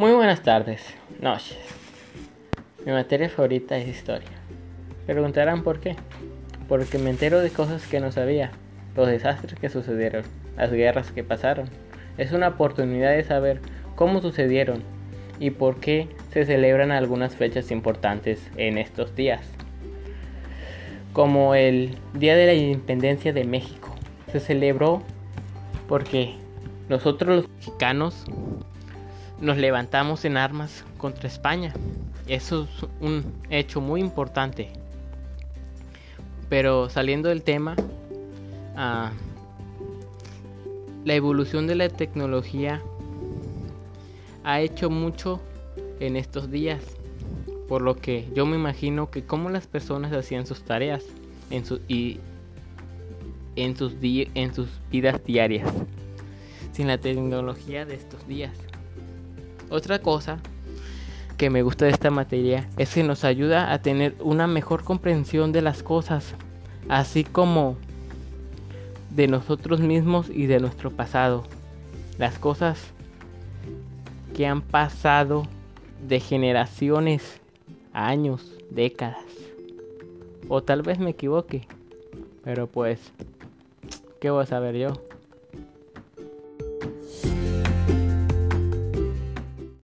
Muy buenas tardes, noches. Mi materia favorita es historia. Preguntarán por qué. Porque me entero de cosas que no sabía, los desastres que sucedieron, las guerras que pasaron. Es una oportunidad de saber cómo sucedieron y por qué se celebran algunas fechas importantes en estos días. Como el Día de la Independencia de México. Se celebró porque nosotros los mexicanos nos levantamos en armas contra España. Eso es un hecho muy importante. Pero saliendo del tema, ah, la evolución de la tecnología ha hecho mucho en estos días. Por lo que yo me imagino que como las personas hacían sus tareas en y en sus, en sus vidas diarias sin la tecnología de estos días. Otra cosa que me gusta de esta materia es que nos ayuda a tener una mejor comprensión de las cosas, así como de nosotros mismos y de nuestro pasado. Las cosas que han pasado de generaciones, años, décadas. O tal vez me equivoque. Pero pues, ¿qué voy a saber yo?